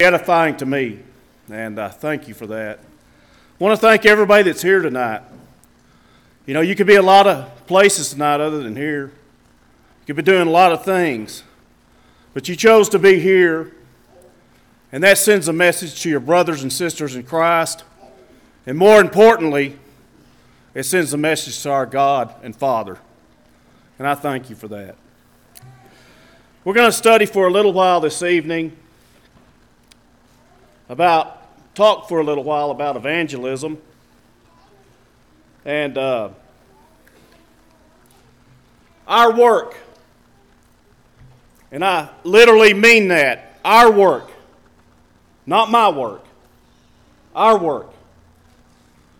edifying to me, and uh, thank you for that. I want to thank everybody that's here tonight. You know, you could be a lot of places tonight other than here. You could be doing a lot of things, but you chose to be here, and that sends a message to your brothers and sisters in Christ. And more importantly, it sends a message to our God and Father. And I thank you for that. We're going to study for a little while this evening about, talk for a little while about evangelism. And uh, our work, and I literally mean that, our work, not my work, our work,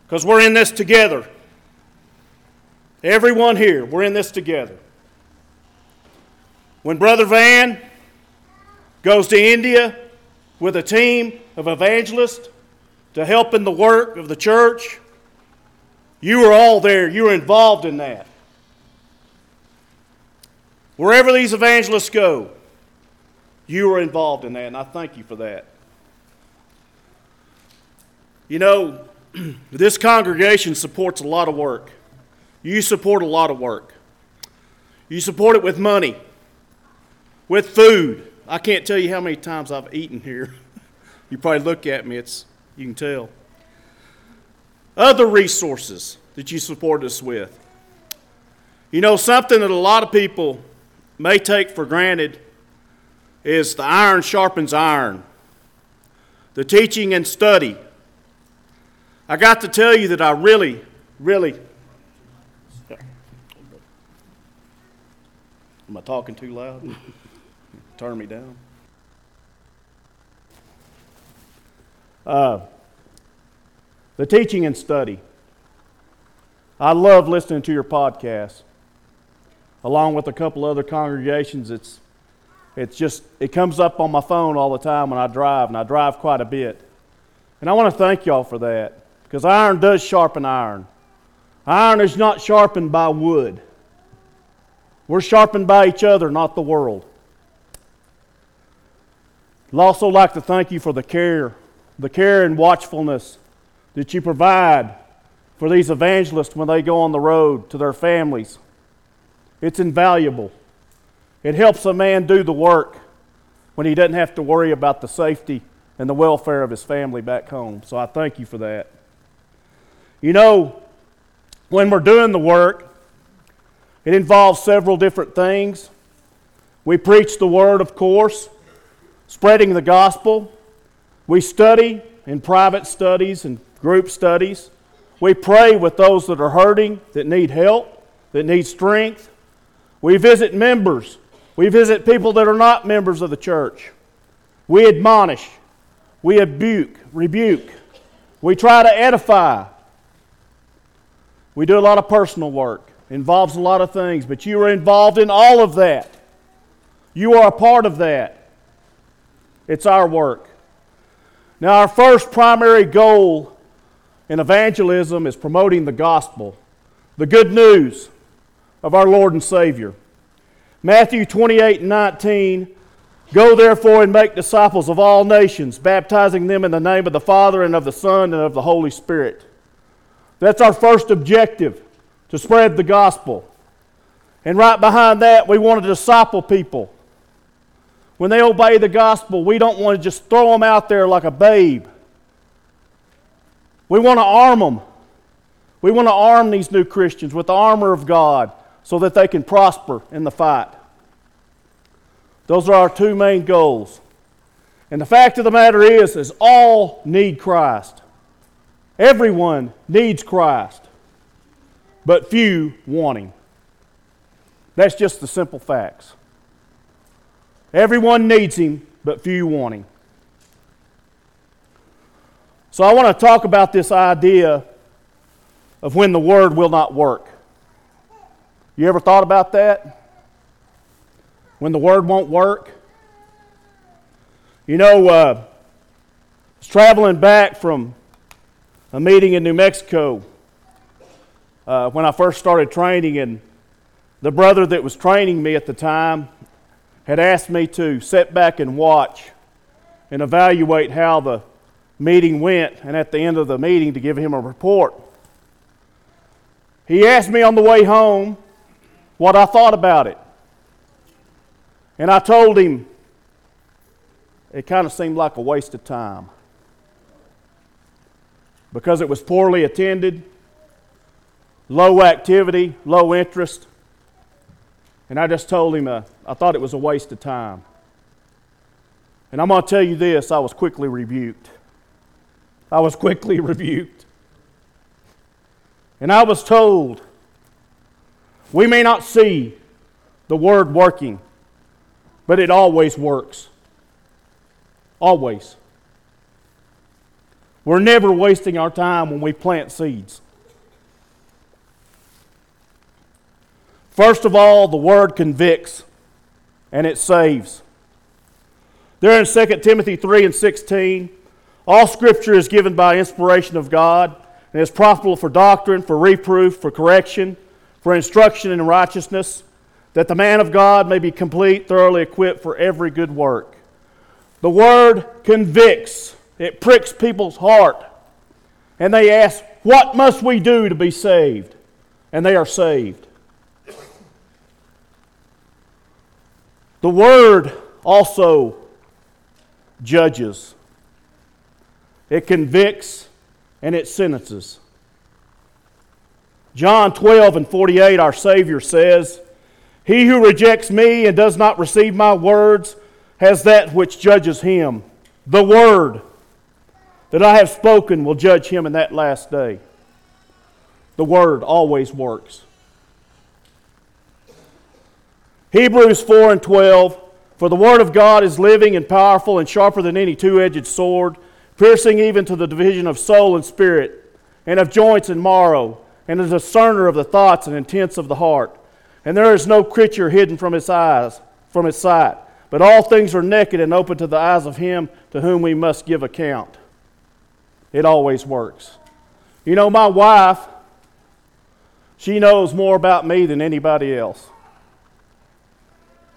because we're in this together. Everyone here, we're in this together. When Brother Van goes to India with a team of evangelists to help in the work of the church. You were all there, you were involved in that. Wherever these evangelists go, you were involved in that, and I thank you for that. You know, this congregation supports a lot of work. You support a lot of work. You support it with money, with food. I can't tell you how many times I've eaten here. You probably look at me, it's, you can tell. Other resources that you support us with. You know, something that a lot of people may take for granted is the iron sharpens iron, the teaching and study. I got to tell you that I really, really. Am I talking too loud? Turn me down. Uh, the teaching and study. I love listening to your podcast. Along with a couple other congregations, it's, it's just, it comes up on my phone all the time when I drive, and I drive quite a bit. And I want to thank y'all for that, because iron does sharpen iron. Iron is not sharpened by wood. We're sharpened by each other, not the world. I'd also like to thank you for the care the care and watchfulness that you provide for these evangelists when they go on the road to their families. It's invaluable. It helps a man do the work when he doesn't have to worry about the safety and the welfare of his family back home. So I thank you for that. You know, when we're doing the work, it involves several different things. We preach the word, of course, spreading the gospel, we study in private studies and group studies. We pray with those that are hurting, that need help, that need strength. We visit members. We visit people that are not members of the church. We admonish. We rebuke. rebuke. We try to edify. We do a lot of personal work. Involves a lot of things, but you are involved in all of that. You are a part of that. It's our work. Now, our first primary goal in evangelism is promoting the gospel, the good news of our Lord and Savior. Matthew 28 and 19 Go therefore and make disciples of all nations, baptizing them in the name of the Father and of the Son and of the Holy Spirit. That's our first objective to spread the gospel. And right behind that, we want to disciple people when they obey the gospel, we don't want to just throw them out there like a babe. We want to arm them. We want to arm these new Christians with the armor of God so that they can prosper in the fight. Those are our two main goals. And the fact of the matter is, is all need Christ. Everyone needs Christ, but few want him. That's just the simple facts. Everyone needs him, but few want him. So I want to talk about this idea of when the word will not work. You ever thought about that? When the word won't work? You know, uh, I was traveling back from a meeting in New Mexico uh, when I first started training, and the brother that was training me at the time had asked me to sit back and watch and evaluate how the meeting went, and at the end of the meeting to give him a report. He asked me on the way home what I thought about it. And I told him it kind of seemed like a waste of time because it was poorly attended, low activity, low interest. And I just told him uh, I thought it was a waste of time. And I'm going to tell you this I was quickly rebuked. I was quickly rebuked. And I was told, we may not see the word working, but it always works. Always. We're never wasting our time when we plant seeds. First of all, the word convicts and it saves. There in 2 Timothy 3 and 16, all scripture is given by inspiration of God and is profitable for doctrine, for reproof, for correction, for instruction in righteousness, that the man of God may be complete, thoroughly equipped for every good work. The word convicts, it pricks people's heart. And they ask, What must we do to be saved? And they are saved. The word also judges, it convicts, and it sentences. John 12 and 48, our Savior says, He who rejects me and does not receive my words has that which judges him. The word that I have spoken will judge him in that last day. The word always works. Hebrews 4 and 12 For the word of God is living and powerful and sharper than any two edged sword, piercing even to the division of soul and spirit, and of joints and marrow, and a discerner of the thoughts and intents of the heart. And there is no creature hidden from his eyes, from his sight, but all things are naked and open to the eyes of him to whom we must give account. It always works. You know, my wife, she knows more about me than anybody else.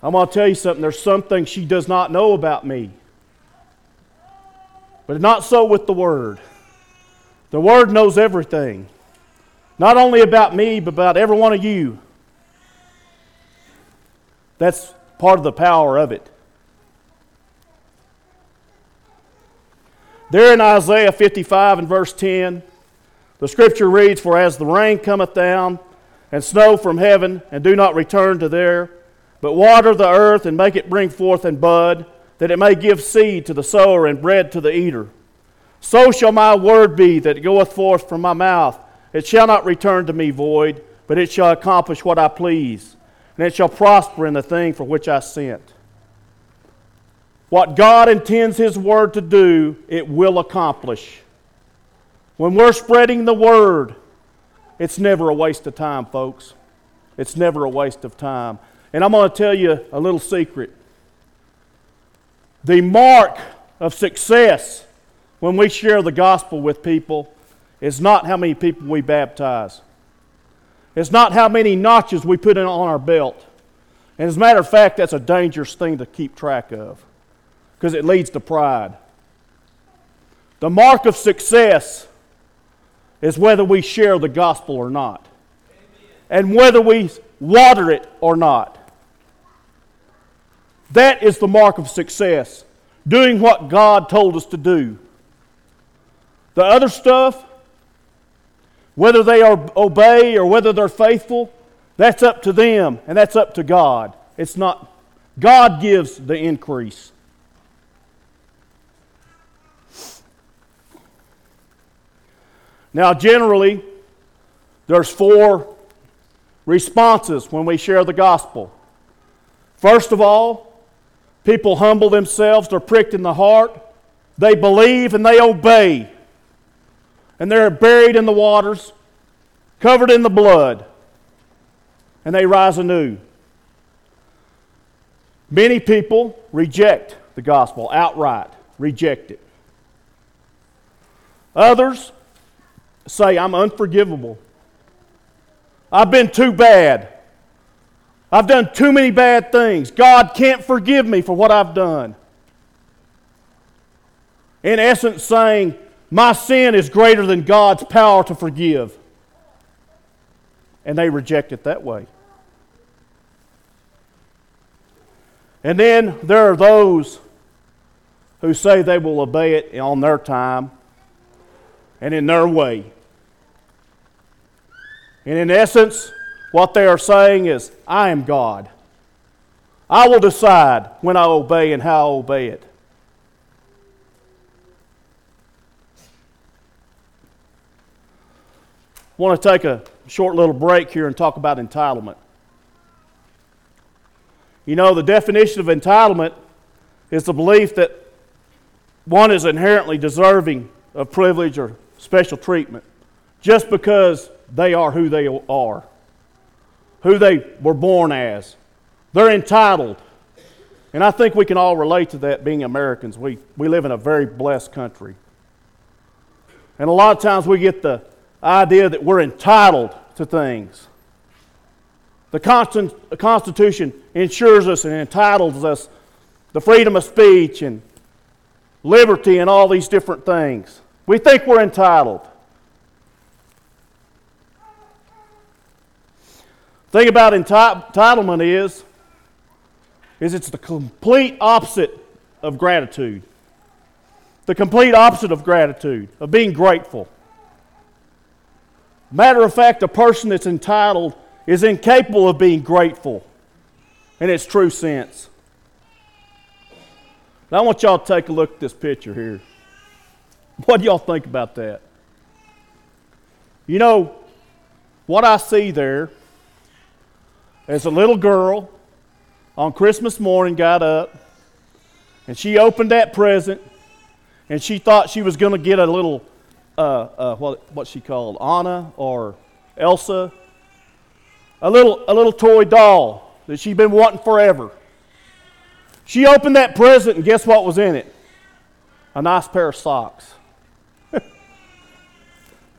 I'm going to tell you something. There's something she does not know about me. But not so with the Word. The Word knows everything. Not only about me, but about every one of you. That's part of the power of it. There in Isaiah 55 and verse 10, the scripture reads, For as the rain cometh down, and snow from heaven, and do not return to there, but water the earth and make it bring forth and bud, that it may give seed to the sower and bread to the eater. So shall my word be that goeth forth from my mouth. It shall not return to me void, but it shall accomplish what I please, and it shall prosper in the thing for which I sent. What God intends His word to do, it will accomplish. When we're spreading the word, it's never a waste of time, folks. It's never a waste of time. And I'm going to tell you a little secret. The mark of success when we share the gospel with people is not how many people we baptize. It's not how many notches we put on our belt. And as a matter of fact, that's a dangerous thing to keep track of because it leads to pride. The mark of success is whether we share the gospel or not, and whether we water it or not. That is the mark of success. Doing what God told us to do. The other stuff, whether they are obey or whether they're faithful, that's up to them and that's up to God. It's not God gives the increase. Now, generally, there's four responses when we share the gospel. First of all, People humble themselves, they're pricked in the heart, they believe and they obey. And they're buried in the waters, covered in the blood, and they rise anew. Many people reject the gospel outright, reject it. Others say, I'm unforgivable. I've been too bad. I've done too many bad things. God can't forgive me for what I've done. In essence, saying, My sin is greater than God's power to forgive. And they reject it that way. And then there are those who say they will obey it on their time and in their way. And in essence, what they are saying is, I am God. I will decide when I obey and how I obey it. I want to take a short little break here and talk about entitlement. You know, the definition of entitlement is the belief that one is inherently deserving of privilege or special treatment just because they are who they are, who they were born as. They're entitled. And I think we can all relate to that being Americans. We, we live in a very blessed country. And a lot of times we get the idea that we're entitled to things. The Constitution ensures us and entitles us the freedom of speech and liberty and all these different things. We think we're entitled. Thing about entitlement is, is it's the complete opposite of gratitude. The complete opposite of gratitude, of being grateful. Matter of fact, a person that's entitled is incapable of being grateful in its true sense. Now, I want y'all to take a look at this picture here. What do y'all think about that? You know, what I see there is a little girl on Christmas morning got up and she opened that present and she thought she was going to get a little, uh, uh, what, what she called, Anna or Elsa, a little, a little toy doll that she'd been wanting forever. She opened that present, and guess what was in it? A nice pair of socks.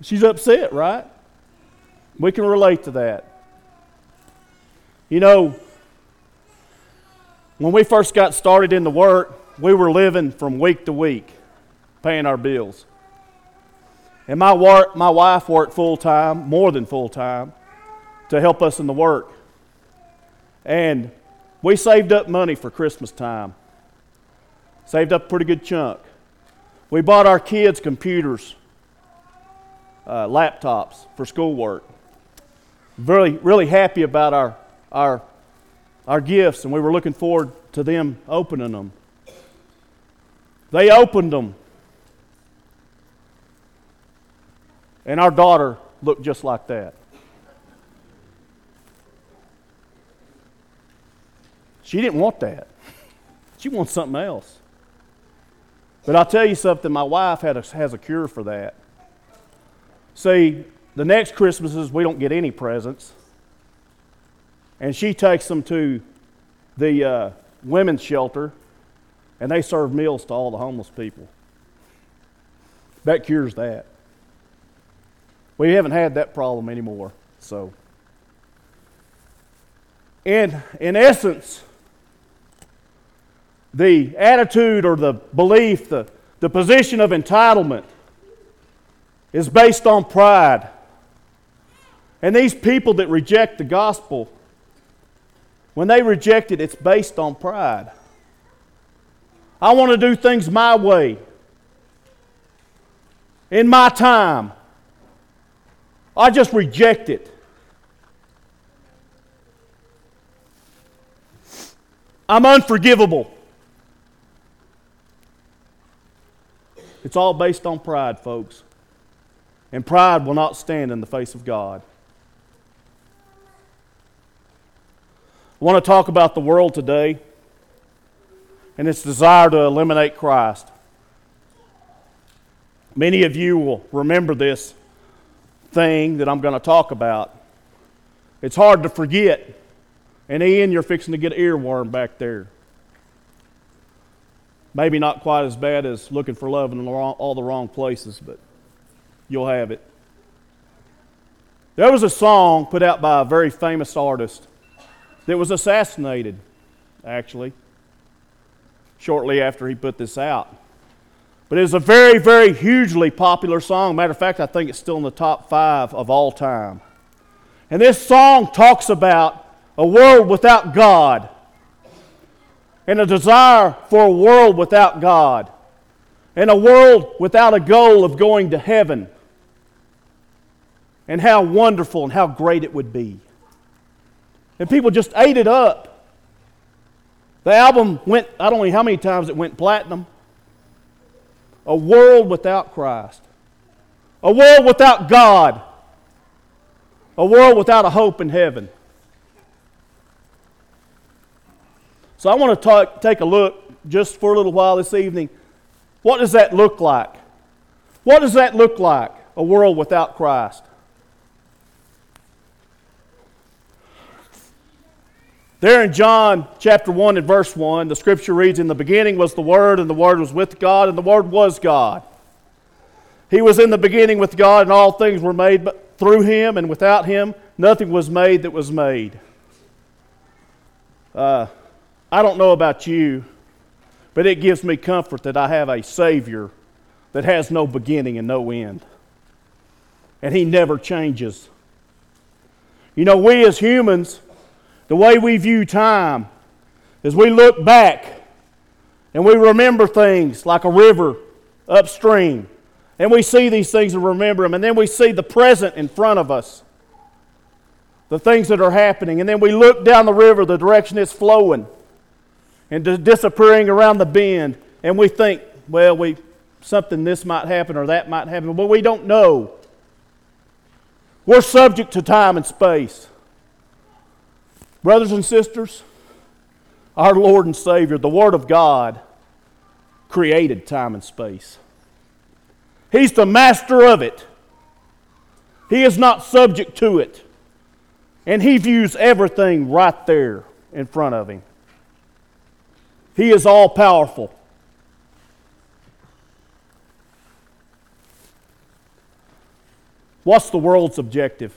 She's upset, right? We can relate to that. You know, when we first got started in the work, we were living from week to week, paying our bills. And my, work, my wife worked full time, more than full time, to help us in the work. And we saved up money for Christmas time. Saved up a pretty good chunk. We bought our kids computers, uh, laptops for schoolwork. Really, really happy about our, our, our gifts, and we were looking forward to them opening them. They opened them. And our daughter looked just like that. She didn't want that. She wants something else. But I'll tell you something, my wife a, has a cure for that. See, the next Christmases, we don't get any presents. And she takes them to the uh, women's shelter, and they serve meals to all the homeless people. That cures that. We haven't had that problem anymore. So, and in essence, the attitude or the belief, the, the position of entitlement is based on pride. And these people that reject the gospel, when they reject it, it's based on pride. I want to do things my way, in my time. I just reject it. I'm unforgivable. It's all based on pride, folks. And pride will not stand in the face of God. I want to talk about the world today and its desire to eliminate Christ. Many of you will remember this thing that I'm going to talk about. It's hard to forget. And Ian, you're fixing to get an earworm back there. Maybe not quite as bad as looking for love in all the wrong places, but you'll have it. There was a song put out by a very famous artist that was assassinated, actually, shortly after he put this out. But it's a very, very hugely popular song. Matter of fact, I think it's still in the top five of all time. And this song talks about a world without God and a desire for a world without God and a world without a goal of going to heaven and how wonderful and how great it would be. And people just ate it up. The album went, I don't know how many times it went platinum. A world without Christ. A world without God. A world without a hope in heaven. So I want to talk, take a look just for a little while this evening. What does that look like? What does that look like? A world without Christ. There in John chapter 1 and verse 1, the scripture reads In the beginning was the Word, and the Word was with God, and the Word was God. He was in the beginning with God, and all things were made through him, and without him, nothing was made that was made. Uh, I don't know about you, but it gives me comfort that I have a Savior that has no beginning and no end. And He never changes. You know, we as humans, the way we view time is we look back and we remember things like a river upstream. And we see these things and remember them. And then we see the present in front of us, the things that are happening. And then we look down the river, the direction it's flowing, and disappearing around the bend. And we think, well, we, something this might happen or that might happen. But we don't know. We're subject to time and space. Brothers and sisters, our Lord and Savior, the Word of God, created time and space. He's the master of it. He is not subject to it. And He views everything right there in front of Him. He is all powerful. What's the world's objective?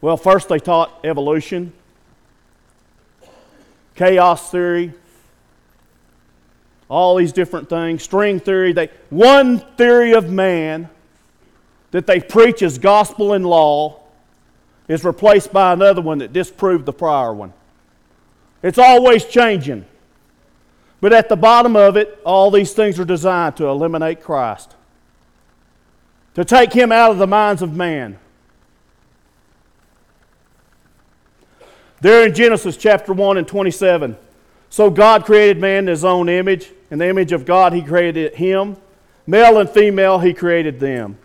Well, first they taught evolution, chaos theory, all these different things, string theory. They, one theory of man that they preach as gospel and law is replaced by another one that disproved the prior one. It's always changing. But at the bottom of it, all these things are designed to eliminate Christ, to take him out of the minds of man. There in Genesis chapter 1 and 27, so God created man in his own image. In the image of God, he created him. Male and female, he created them.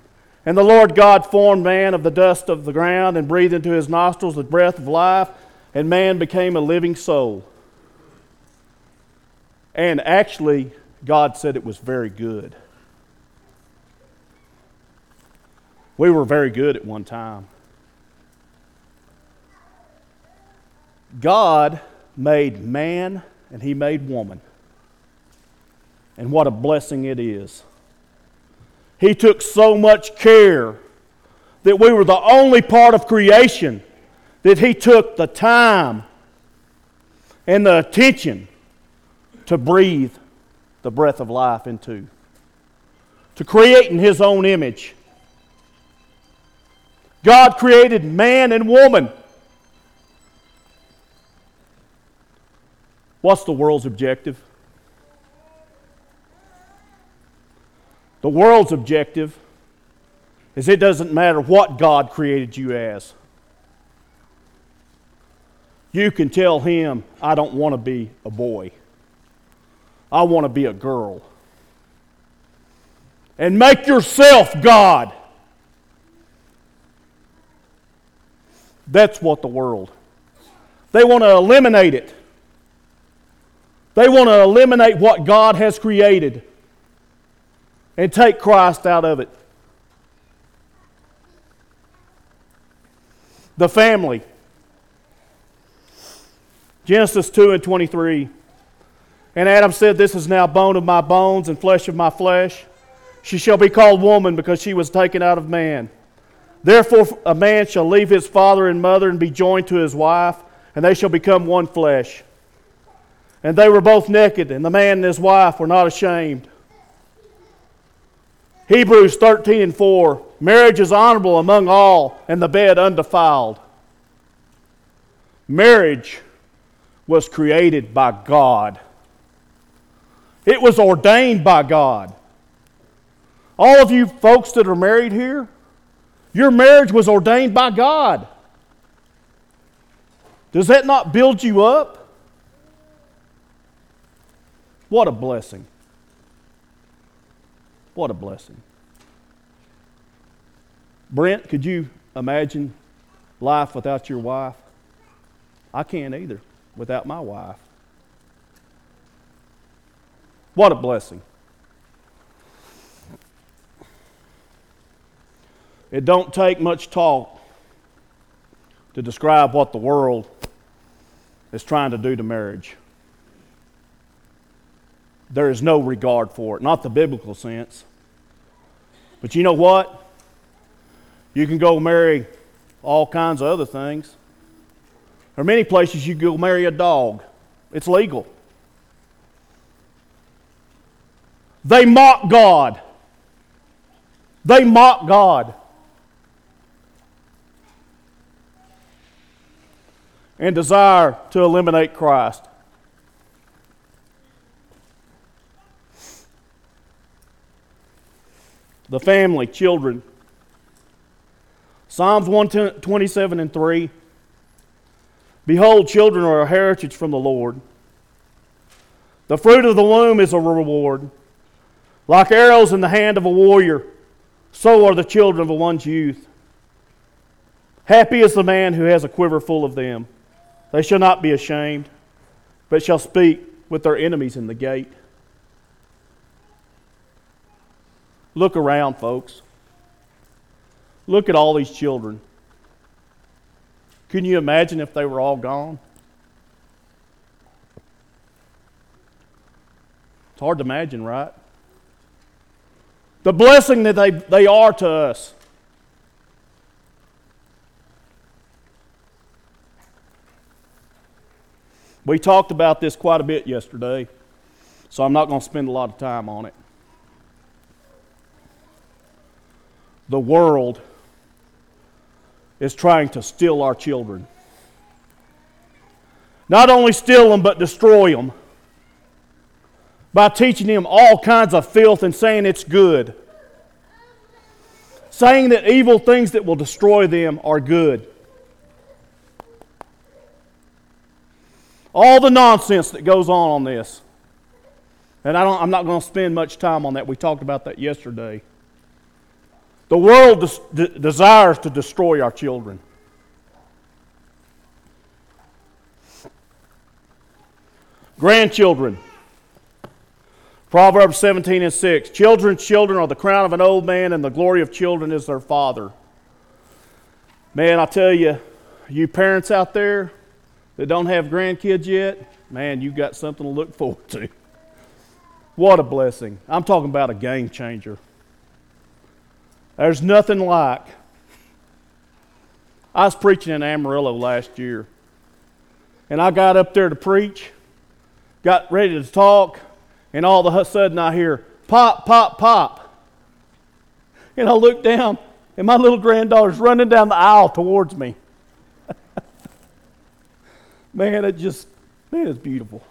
And the Lord God formed man of the dust of the ground and breathed into his nostrils the breath of life, and man became a living soul. And actually, God said it was very good. We were very good at one time. God made man and he made woman. And what a blessing it is. He took so much care that we were the only part of creation that he took the time and the attention to breathe the breath of life into, to create in his own image. God created man and woman. What's the world's objective? The world's objective is it doesn't matter what God created you as. You can tell him, I don't want to be a boy. I want to be a girl. And make yourself God. That's what the world. They want to eliminate it. They want to eliminate what God has created and take Christ out of it. The family. Genesis 2 and 23. And Adam said, This is now bone of my bones and flesh of my flesh. She shall be called woman because she was taken out of man. Therefore, a man shall leave his father and mother and be joined to his wife, and they shall become one flesh. And they were both naked, and the man and his wife were not ashamed. Hebrews 13 and 4 Marriage is honorable among all, and the bed undefiled. Marriage was created by God, it was ordained by God. All of you folks that are married here, your marriage was ordained by God. Does that not build you up? What a blessing. What a blessing. Brent, could you imagine life without your wife? I can't either without my wife. What a blessing. It don't take much talk to describe what the world is trying to do to marriage. There is no regard for it, not the biblical sense. But you know what? You can go marry all kinds of other things. There are many places you can go marry a dog. It's legal. They mock God. They mock God. and desire to eliminate Christ. The family, children. Psalms 127 and 3. Behold, children are a heritage from the Lord. The fruit of the womb is a reward. Like arrows in the hand of a warrior, so are the children of one's youth. Happy is the man who has a quiver full of them. They shall not be ashamed, but shall speak with their enemies in the gate. Look around, folks. Look at all these children. Can you imagine if they were all gone? It's hard to imagine, right? The blessing that they, they are to us. We talked about this quite a bit yesterday, so I'm not going to spend a lot of time on it. The world is trying to steal our children. Not only steal them, but destroy them by teaching them all kinds of filth and saying it's good. Saying that evil things that will destroy them are good. all the nonsense that goes on on this. And I don't, I'm not going to spend much time on that. We talked about that yesterday. The world des- de- desires to destroy our children. Grandchildren. Proverbs 17 and 6. Children's children are the crown of an old man, and the glory of children is their father. Man, I tell you, you parents out there, that don't have grandkids yet, man, you've got something to look forward to. What a blessing. I'm talking about a game changer. There's nothing like. I was preaching in Amarillo last year, and I got up there to preach, got ready to talk, and all of a sudden I hear pop, pop, pop. And I look down, and my little granddaughter's running down the aisle towards me. Man, it just, man, it's beautiful.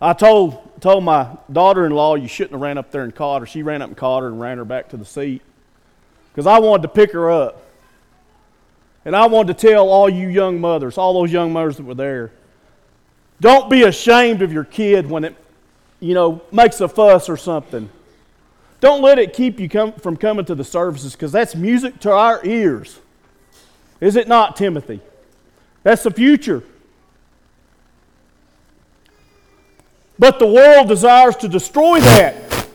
I told, told my daughter in law you shouldn't have ran up there and caught her. She ran up and caught her and ran her back to the seat because I wanted to pick her up. And I wanted to tell all you young mothers, all those young mothers that were there, don't be ashamed of your kid when it, you know, makes a fuss or something. Don't let it keep you come, from coming to the services because that's music to our ears. Is it not, Timothy? That's the future. But the world desires to destroy that.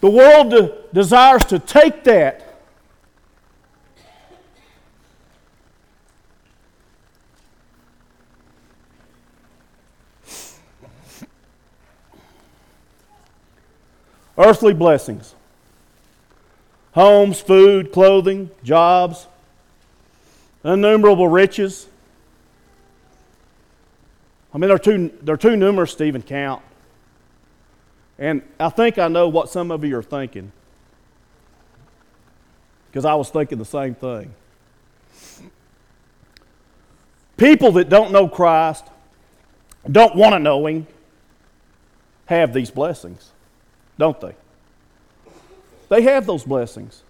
The world de- desires to take that. Earthly blessings homes, food, clothing, jobs, innumerable riches. I mean, they're too, they're too numerous to even count. And I think I know what some of you are thinking. Because I was thinking the same thing. People that don't know Christ, don't want to know Him, have these blessings, don't they? They have those blessings.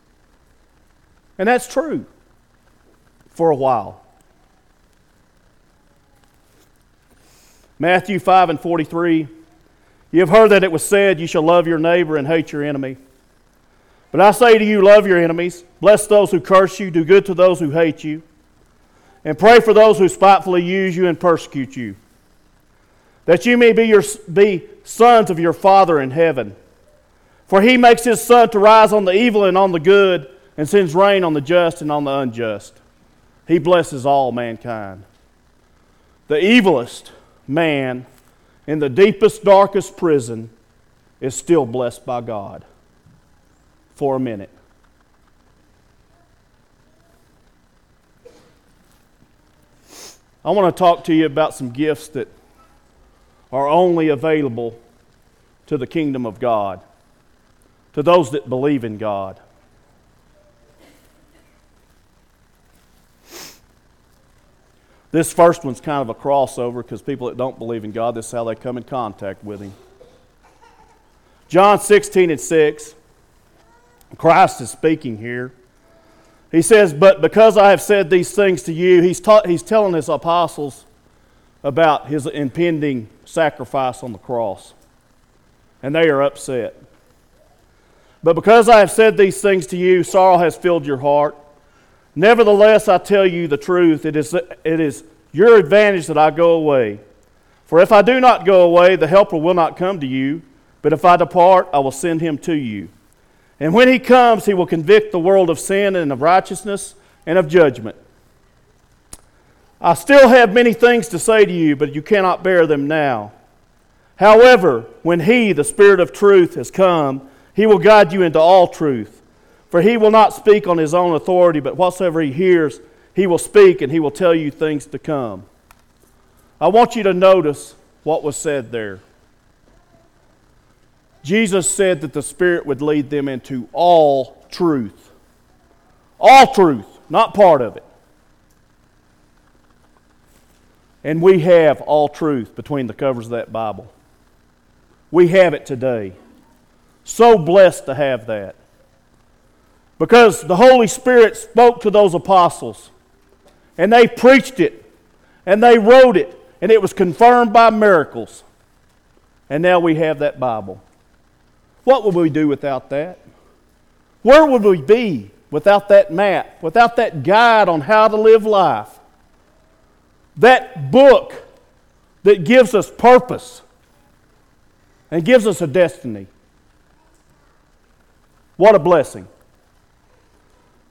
And that's true for a while. Matthew 5 and 43 You have heard that it was said, You shall love your neighbor and hate your enemy. But I say to you, love your enemies, bless those who curse you, do good to those who hate you, and pray for those who spitefully use you and persecute you, that you may be, your, be sons of your Father in heaven. For he makes his sun to rise on the evil and on the good, and sends rain on the just and on the unjust. He blesses all mankind. The evilest man in the deepest, darkest prison is still blessed by God for a minute. I want to talk to you about some gifts that are only available to the kingdom of God, to those that believe in God. This first one's kind of a crossover because people that don't believe in God, this is how they come in contact with Him. John 16 and 6, Christ is speaking here. He says, But because I have said these things to you, he's, ta- he's telling his apostles about his impending sacrifice on the cross. And they are upset. But because I have said these things to you, sorrow has filled your heart. Nevertheless, I tell you the truth. It is, it is your advantage that I go away. For if I do not go away, the Helper will not come to you. But if I depart, I will send him to you. And when he comes, he will convict the world of sin and of righteousness and of judgment. I still have many things to say to you, but you cannot bear them now. However, when he, the Spirit of truth, has come, he will guide you into all truth. For he will not speak on his own authority, but whatsoever he hears, he will speak and he will tell you things to come. I want you to notice what was said there. Jesus said that the Spirit would lead them into all truth. All truth, not part of it. And we have all truth between the covers of that Bible. We have it today. So blessed to have that. Because the Holy Spirit spoke to those apostles, and they preached it, and they wrote it, and it was confirmed by miracles. And now we have that Bible. What would we do without that? Where would we be without that map, without that guide on how to live life? That book that gives us purpose and gives us a destiny. What a blessing.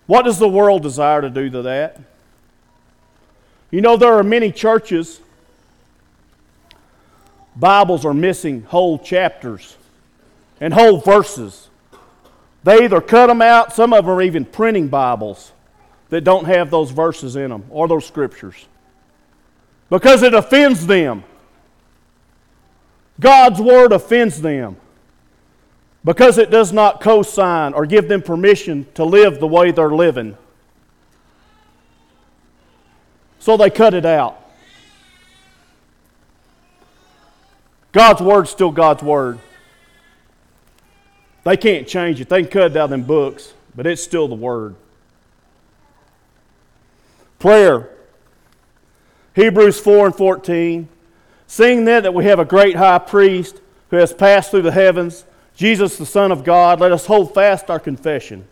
What does the world desire to do to that? You know, there are many churches, Bibles are missing whole chapters and whole verses. They either cut them out, some of them are even printing Bibles that don't have those verses in them or those scriptures because it offends them. God's Word offends them because it does not co sign or give them permission to live the way they're living. So they cut it out. God's Word's still God's Word. They can't change it. They can cut it out in books, but it's still the Word. Prayer. Hebrews 4 and 14. Seeing then that we have a great high priest who has passed through the heavens, Jesus the Son of God, let us hold fast our confession.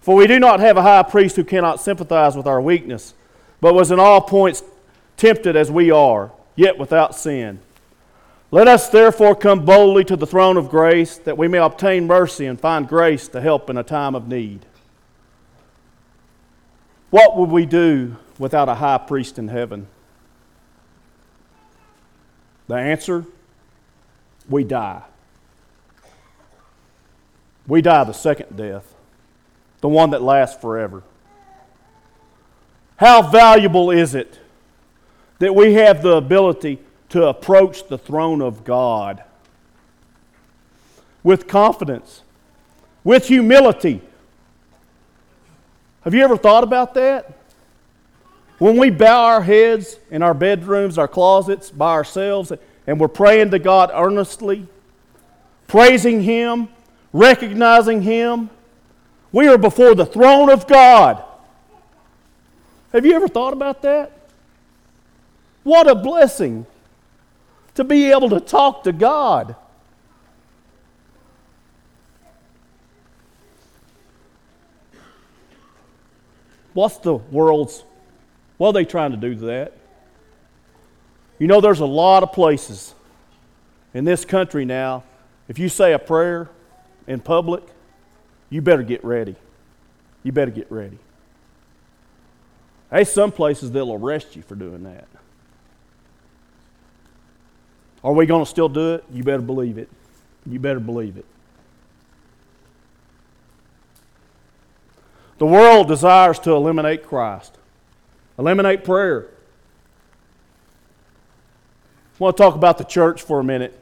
For we do not have a high priest who cannot sympathize with our weakness, but was in all points tempted as we are, yet without sin. Let us therefore come boldly to the throne of grace, that we may obtain mercy and find grace to help in a time of need. What would we do without a high priest in heaven? The answer we die. We die the second death, the one that lasts forever. How valuable is it that we have the ability to approach the throne of God? with confidence, with humility. Have you ever thought about that? When we bow our heads in our bedrooms, our closets, by ourselves, and we're praying to God earnestly, praising Him, recognizing Him, we are before the throne of God. Have you ever thought about that? What a blessing to be able to talk to God. What's the world's what are they trying to do to that? You know, there's a lot of places in this country now, if you say a prayer in public, you better get ready. You better get ready. Hey, some places they'll arrest you for doing that. Are we going to still do it? You better believe it. You better believe it. The world desires to eliminate Christ. Eliminate prayer. I want to talk about the church for a minute.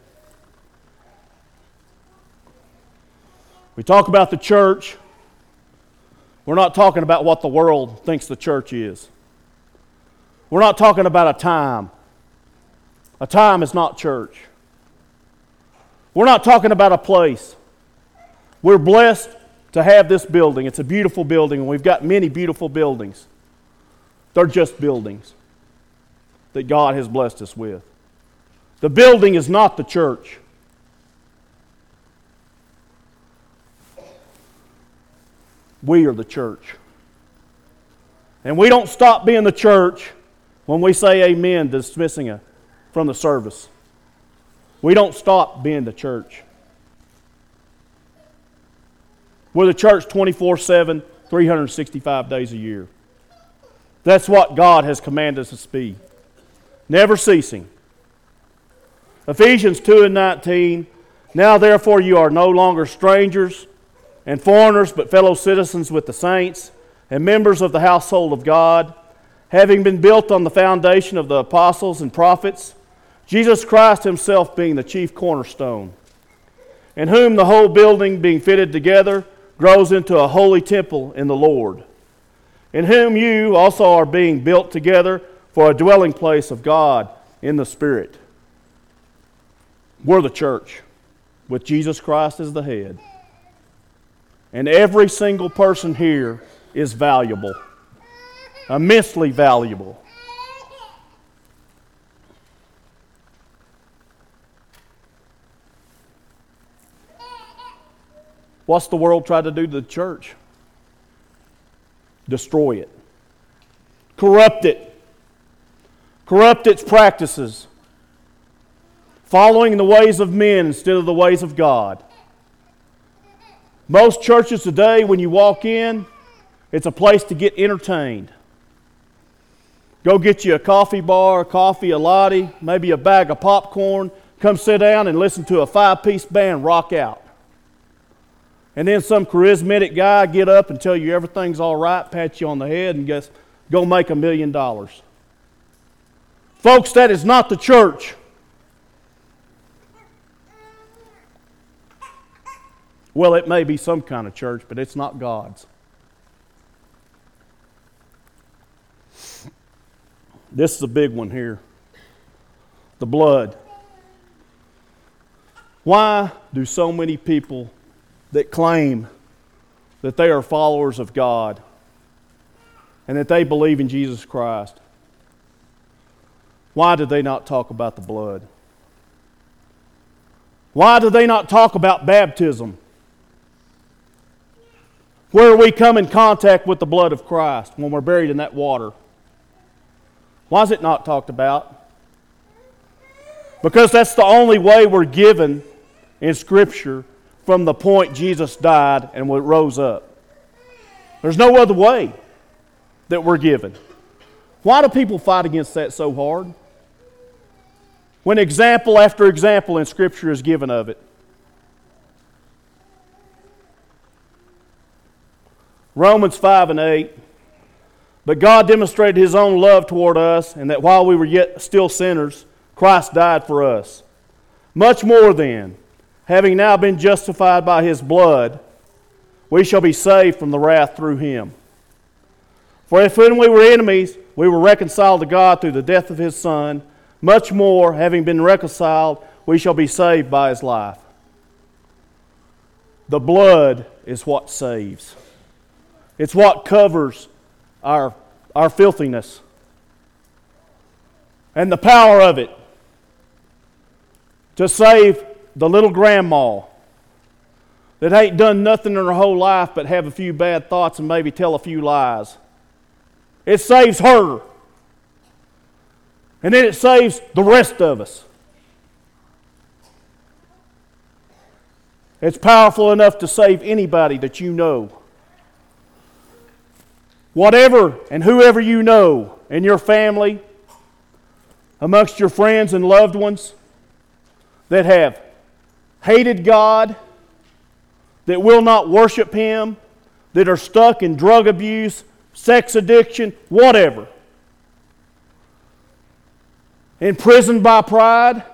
We talk about the church. We're not talking about what the world thinks the church is. We're not talking about a time. A time is not church. We're not talking about a place. We're blessed to have this building. It's a beautiful building, and we've got many beautiful buildings. They're just buildings that God has blessed us with. The building is not the church. We are the church. And we don't stop being the church when we say amen dismissing it from the service. We don't stop being the church. We're the church 24 7, 365 days a year. That's what God has commanded us to be. Never ceasing. Ephesians 2 and 19. Now, therefore, you are no longer strangers and foreigners, but fellow citizens with the saints and members of the household of God, having been built on the foundation of the apostles and prophets, Jesus Christ Himself being the chief cornerstone, in whom the whole building, being fitted together, grows into a holy temple in the Lord in whom you also are being built together for a dwelling place of God in the Spirit. We're the church with Jesus Christ as the head. And every single person here is valuable, immensely valuable. What's the world try to do to the church? destroy it, corrupt it, corrupt its practices, following the ways of men instead of the ways of God. Most churches today, when you walk in, it's a place to get entertained. Go get you a coffee bar, a coffee, a latte, maybe a bag of popcorn. Come sit down and listen to a five piece band rock out and then some charismatic guy get up and tell you everything's all right, pat you on the head, and guess go make a million dollars. Folks, that is not the church. Well, it may be some kind of church, but it's not God's. This is a big one here the blood. Why do so many people that claim that they are followers of God and that they believe in Jesus Christ, why do they not talk about the blood? Why do they not talk about baptism? Where we come in contact with the blood of Christ when we're buried in that water. Why is it not talked about? Because that's the only way we're given in Scripture from the point Jesus died and rose up. There's no other way that we're given. Why do people fight against that so hard? When example after example in Scripture is given of it. Romans 5 and 8. But God demonstrated his own love toward us, and that while we were yet still sinners, Christ died for us. Much more then having now been justified by his blood, we shall be saved from the wrath through him. For if when we were enemies, we were reconciled to God through the death of his Son, much more, having been reconciled, we shall be saved by his life. The blood is what saves, it's what covers our, our filthiness and the power of it to save the little grandma that ain't done nothing in her whole life but have a few bad thoughts and maybe tell a few lies. It saves her. And then it saves the rest of us. It's powerful enough to save anybody that you know. Whatever and whoever you know in your family, amongst your friends and loved ones that have hated God, that will not worship Him, that are stuck in drug abuse, sex addiction, whatever. Imprisoned by pride.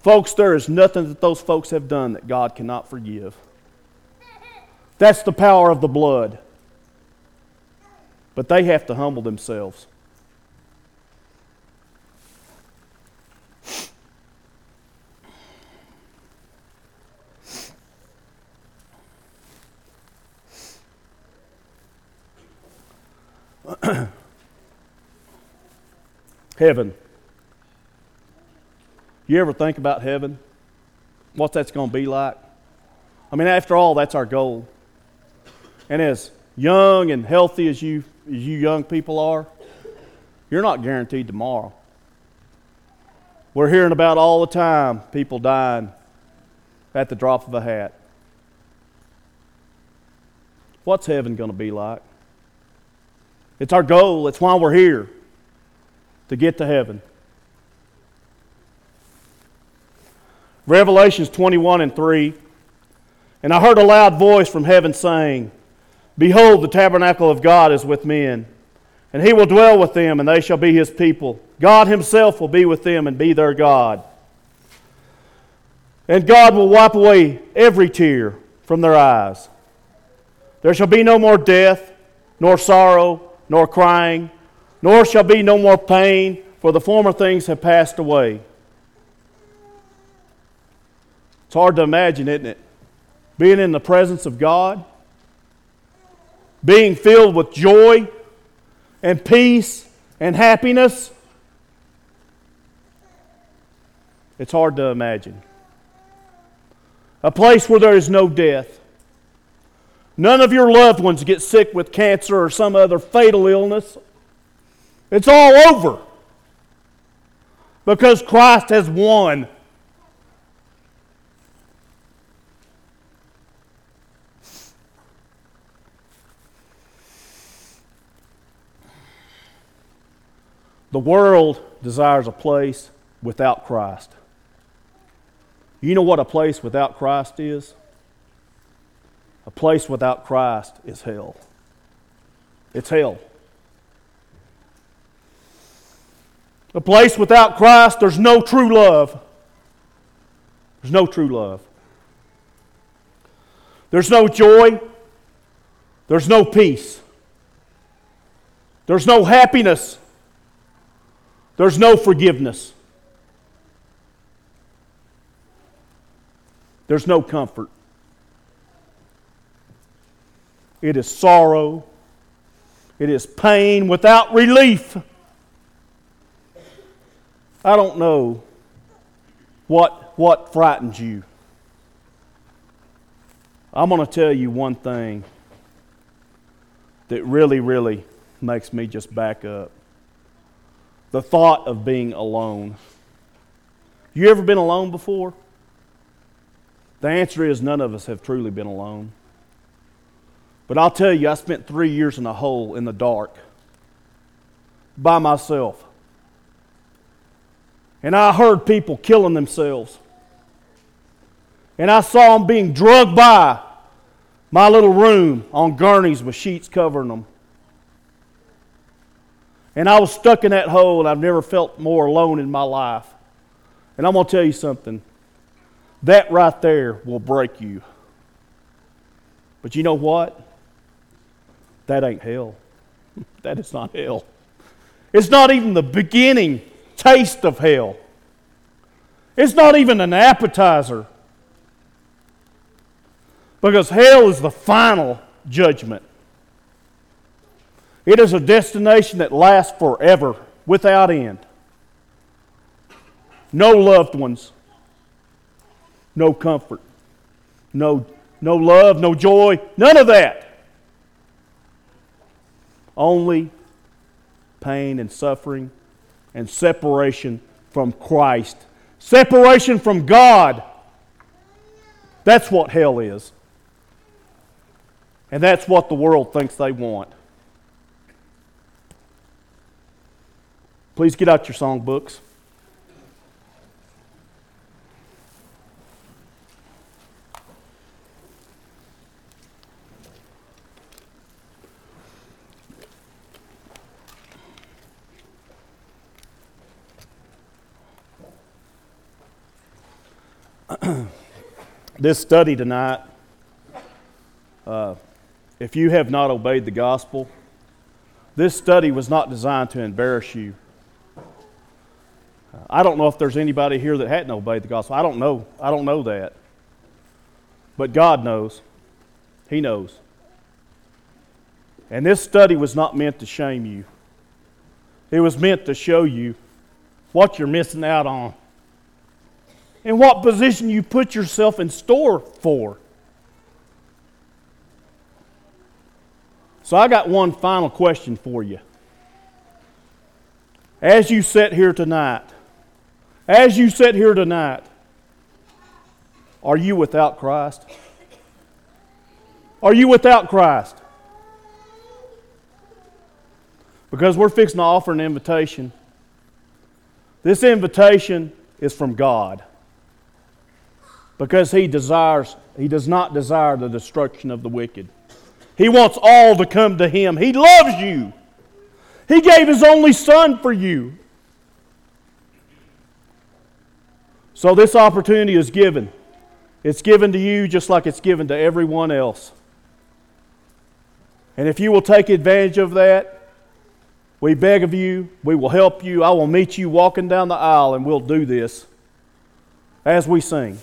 Folks, there is nothing that those folks have done that God cannot forgive. That's the power of the blood. But they have to humble themselves. heaven. You ever think about heaven? What that's going to be like? I mean, after all, that's our goal. And as young and healthy as you, as you young people are, you're not guaranteed tomorrow. We're hearing about all the time people dying at the drop of a hat. What's heaven going to be like? It's our goal. It's why we're here to get to heaven. Revelations 21 and 3. And I heard a loud voice from heaven saying, Behold, the tabernacle of God is with men, and he will dwell with them, and they shall be his people. God himself will be with them and be their God. And God will wipe away every tear from their eyes. There shall be no more death, nor sorrow, nor crying, nor shall be no more pain, for the former things have passed away. It's hard to imagine, isn't it? Being in the presence of God, being filled with joy and peace and happiness. It's hard to imagine. A place where there is no death. None of your loved ones get sick with cancer or some other fatal illness. It's all over because Christ has won. The world desires a place without Christ. You know what a place without Christ is? A place without Christ is hell. It's hell. A place without Christ, there's no true love. There's no true love. There's no joy. There's no peace. There's no happiness. There's no forgiveness. There's no comfort. It is sorrow. It is pain without relief. I don't know what, what frightens you. I'm going to tell you one thing that really, really makes me just back up the thought of being alone. You ever been alone before? The answer is none of us have truly been alone. But I'll tell you, I spent three years in a hole in the dark by myself. And I heard people killing themselves. And I saw them being drugged by my little room on gurneys with sheets covering them. And I was stuck in that hole, and I've never felt more alone in my life. And I'm going to tell you something that right there will break you. But you know what? That ain't hell. That is not hell. It's not even the beginning taste of hell. It's not even an appetizer. Because hell is the final judgment. It is a destination that lasts forever without end. No loved ones, no comfort, no, no love, no joy, none of that. Only pain and suffering and separation from Christ, separation from God. That's what hell is. And that's what the world thinks they want. Please get out your songbooks. this study tonight, uh, if you have not obeyed the gospel, this study was not designed to embarrass you. I don't know if there's anybody here that hadn't obeyed the gospel. I don't know. I don't know that. But God knows. He knows. And this study was not meant to shame you, it was meant to show you what you're missing out on and what position you put yourself in store for. So, I got one final question for you. As you sit here tonight, as you sit here tonight, are you without Christ? Are you without Christ? Because we're fixing to offer an invitation. This invitation is from God. Because he desires, he does not desire the destruction of the wicked. He wants all to come to him. He loves you. He gave his only son for you. So this opportunity is given. It's given to you just like it's given to everyone else. And if you will take advantage of that, we beg of you, we will help you. I will meet you walking down the aisle and we'll do this as we sing.